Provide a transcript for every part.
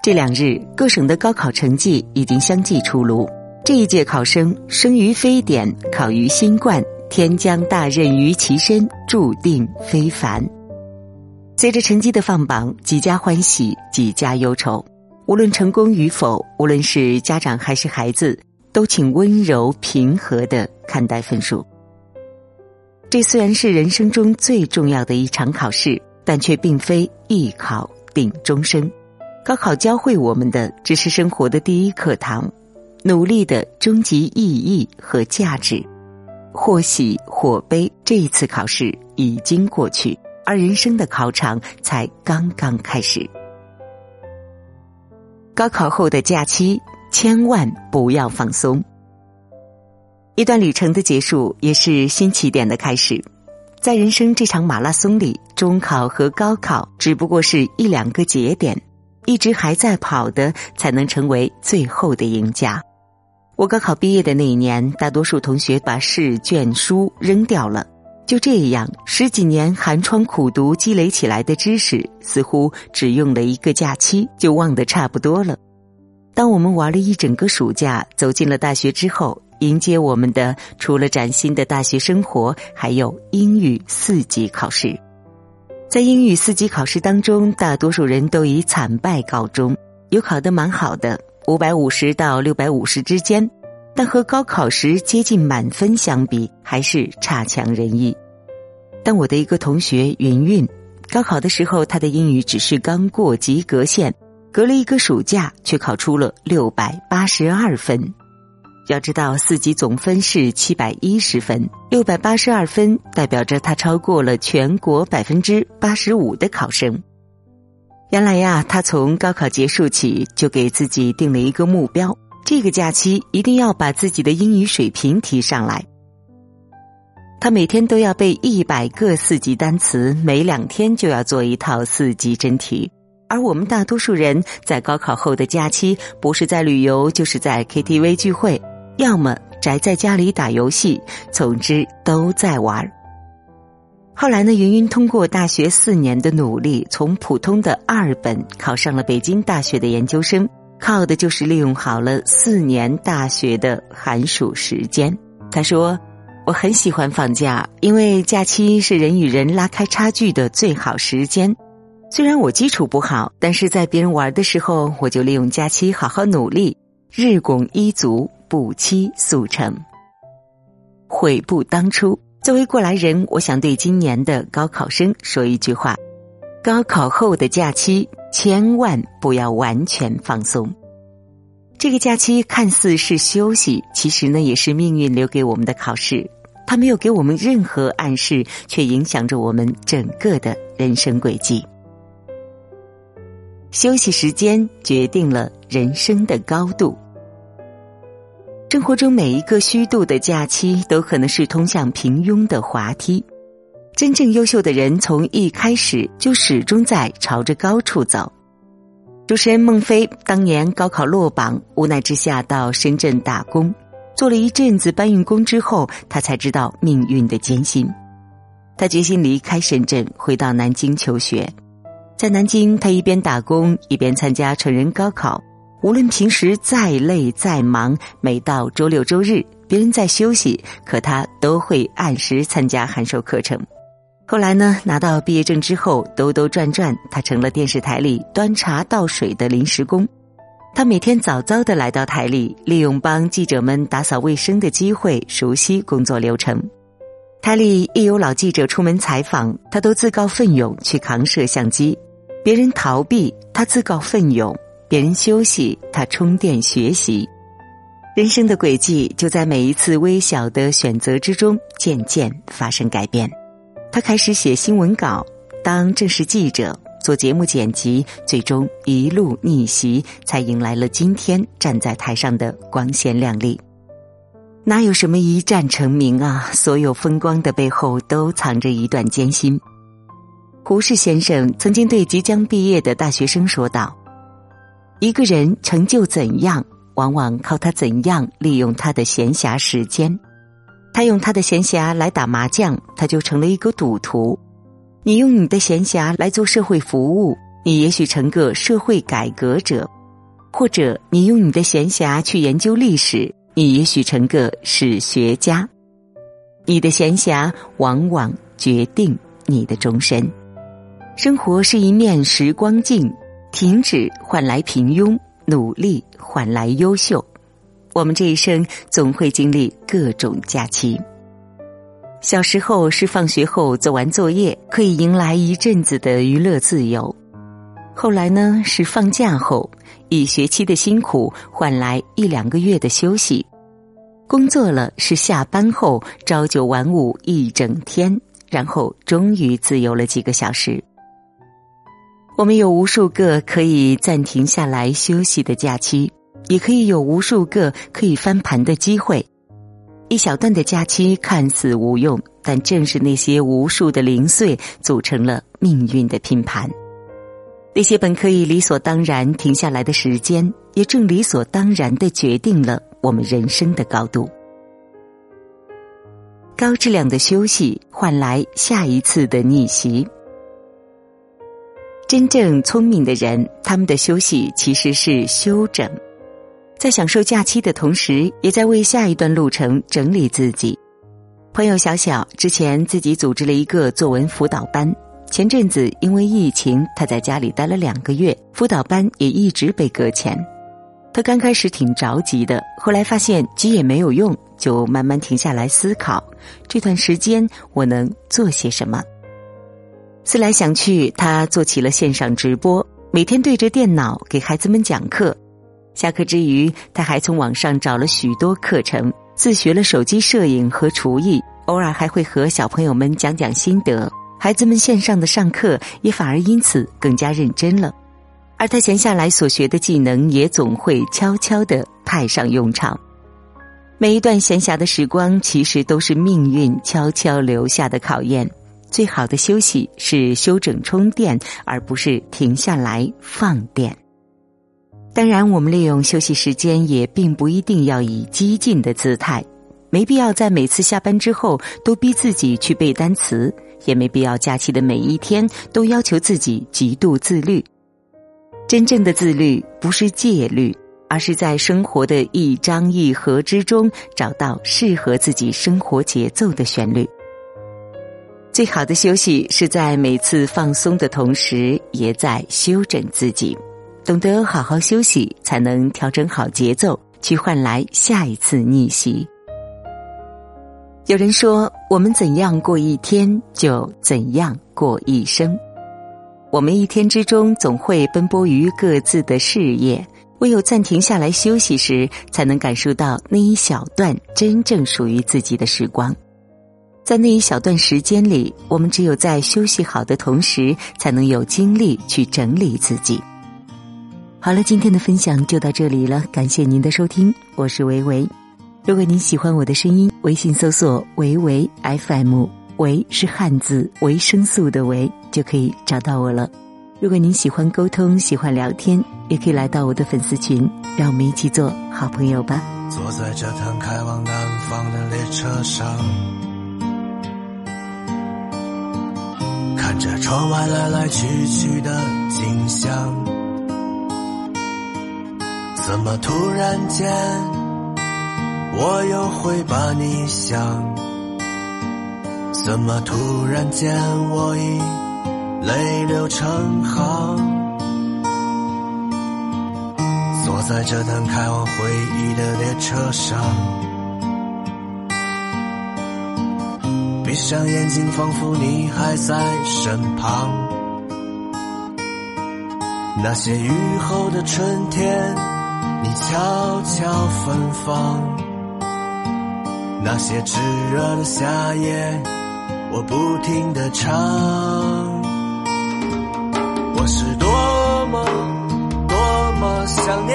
这两日，各省的高考成绩已经相继出炉。这一届考生生于非典，考于新冠，天将大任于其身，注定非凡。随着成绩的放榜，几家欢喜几家忧愁。无论成功与否，无论是家长还是孩子，都请温柔平和的看待分数。这虽然是人生中最重要的一场考试，但却并非一考定终生。高考教会我们的只是生活的第一课堂，努力的终极意义和价值。或喜或悲，这一次考试已经过去，而人生的考场才刚刚开始。高考后的假期，千万不要放松。一段旅程的结束，也是新起点的开始。在人生这场马拉松里，中考和高考只不过是一两个节点。一直还在跑的，才能成为最后的赢家。我高考毕业的那一年，大多数同学把试卷书扔掉了。就这样，十几年寒窗苦读积累起来的知识，似乎只用了一个假期就忘得差不多了。当我们玩了一整个暑假，走进了大学之后，迎接我们的除了崭新的大学生活，还有英语四级考试。在英语四级考试当中，大多数人都以惨败告终。有考得蛮好的，五百五十到六百五十之间，但和高考时接近满分相比，还是差强人意。但我的一个同学云云，高考的时候她的英语只是刚过及格线，隔了一个暑假却考出了六百八十二分。要知道，四级总分是七百一十分，六百八十二分代表着他超过了全国百分之八十五的考生。原来呀，他从高考结束起就给自己定了一个目标：这个假期一定要把自己的英语水平提上来。他每天都要背一百个四级单词，每两天就要做一套四级真题。而我们大多数人在高考后的假期，不是在旅游，就是在 KTV 聚会。要么宅在家里打游戏，总之都在玩。后来呢，云云通过大学四年的努力，从普通的二本考上了北京大学的研究生，靠的就是利用好了四年大学的寒暑时间。他说：“我很喜欢放假，因为假期是人与人拉开差距的最好时间。虽然我基础不好，但是在别人玩的时候，我就利用假期好好努力，日拱一卒。”不期速成，悔不当初。作为过来人，我想对今年的高考生说一句话：高考后的假期，千万不要完全放松。这个假期看似是休息，其实呢，也是命运留给我们的考试。它没有给我们任何暗示，却影响着我们整个的人生轨迹。休息时间决定了人生的高度。生活中每一个虚度的假期，都可能是通向平庸的滑梯。真正优秀的人，从一开始就始终在朝着高处走。主持人孟非当年高考落榜，无奈之下到深圳打工，做了一阵子搬运工之后，他才知道命运的艰辛。他决心离开深圳，回到南京求学。在南京，他一边打工，一边参加成人高考。无论平时再累再忙，每到周六周日，别人在休息，可他都会按时参加函授课程。后来呢，拿到毕业证之后，兜兜转转，他成了电视台里端茶倒水的临时工。他每天早早的来到台里，利用帮记者们打扫卫生的机会，熟悉工作流程。台里一有老记者出门采访，他都自告奋勇去扛摄像机；别人逃避，他自告奋勇。别人休息，他充电学习。人生的轨迹就在每一次微小的选择之中渐渐发生改变。他开始写新闻稿，当正式记者，做节目剪辑，最终一路逆袭，才迎来了今天站在台上的光鲜亮丽。哪有什么一战成名啊？所有风光的背后都藏着一段艰辛。胡适先生曾经对即将毕业的大学生说道。一个人成就怎样，往往靠他怎样利用他的闲暇时间。他用他的闲暇来打麻将，他就成了一个赌徒；你用你的闲暇来做社会服务，你也许成个社会改革者；或者你用你的闲暇去研究历史，你也许成个史学家。你的闲暇往往决定你的终身。生活是一面时光镜，停止换来平庸，努力换来优秀。我们这一生总会经历各种假期。小时候是放学后做完作业，可以迎来一阵子的娱乐自由；后来呢是放假后，一学期的辛苦换来一两个月的休息；工作了是下班后朝九晚五一整天，然后终于自由了几个小时。我们有无数个可以暂停下来休息的假期，也可以有无数个可以翻盘的机会。一小段的假期看似无用，但正是那些无数的零碎，组成了命运的拼盘。那些本可以理所当然停下来的时间，也正理所当然的决定了我们人生的高度。高质量的休息换来下一次的逆袭。真正聪明的人，他们的休息其实是休整。在享受假期的同时，也在为下一段路程整理自己。朋友小小之前自己组织了一个作文辅导班，前阵子因为疫情，他在家里待了两个月，辅导班也一直被搁浅。他刚开始挺着急的，后来发现急也没有用，就慢慢停下来思考：这段时间我能做些什么？思来想去，他做起了线上直播，每天对着电脑给孩子们讲课。下课之余，他还从网上找了许多课程，自学了手机摄影和厨艺，偶尔还会和小朋友们讲讲心得。孩子们线上的上课也反而因此更加认真了，而他闲下来所学的技能也总会悄悄的派上用场。每一段闲暇的时光，其实都是命运悄悄留下的考验。最好的休息是休整充电，而不是停下来放电。当然，我们利用休息时间也并不一定要以激进的姿态，没必要在每次下班之后都逼自己去背单词，也没必要假期的每一天都要求自己极度自律。真正的自律不是戒律，而是在生活的一张一合之中找到适合自己生活节奏的旋律。最好的休息是在每次放松的同时，也在休整自己。懂得好好休息，才能调整好节奏，去换来下一次逆袭。有人说，我们怎样过一天，就怎样过一生。我们一天之中总会奔波于各自的事业，唯有暂停下来休息时，才能感受到那一小段真正属于自己的时光。在那一小段时间里，我们只有在休息好的同时，才能有精力去整理自己。好了，今天的分享就到这里了，感谢您的收听，我是维维。如果您喜欢我的声音，微信搜索“维维 FM”，维是汉字维生素的维，就可以找到我了。如果您喜欢沟通，喜欢聊天，也可以来到我的粉丝群，让我们一起做好朋友吧。坐在这趟开往南方的列车上，看着窗外来来去去的景象。怎么突然间，我又会把你想？怎么突然间，我已泪流成行？坐在这趟开往回忆的列车上，闭上眼睛，仿佛你还在身旁。那些雨后的春天。你悄悄芬芳，那些炙热的夏夜，我不停的唱。我是多么多么想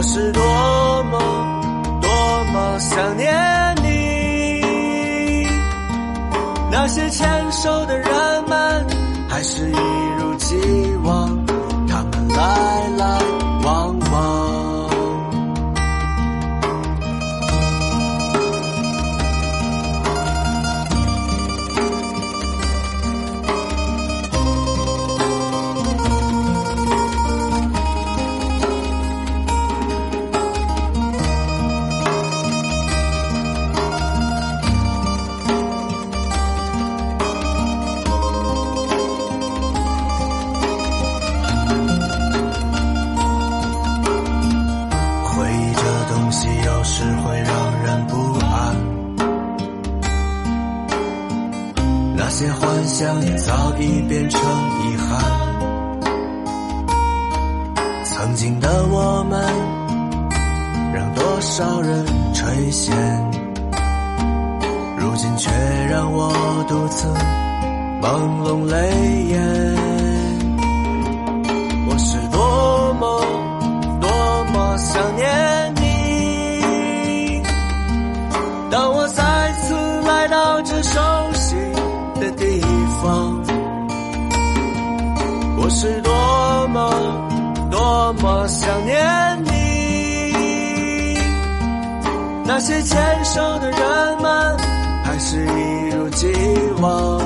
我是多么多么想念你。那些牵手的人们，还是一如既往，他们来了些幻想也早已变成遗憾。曾经的我们，让多少人垂涎，如今却让我独自朦胧泪眼。那些牵手的人们还是一如既往。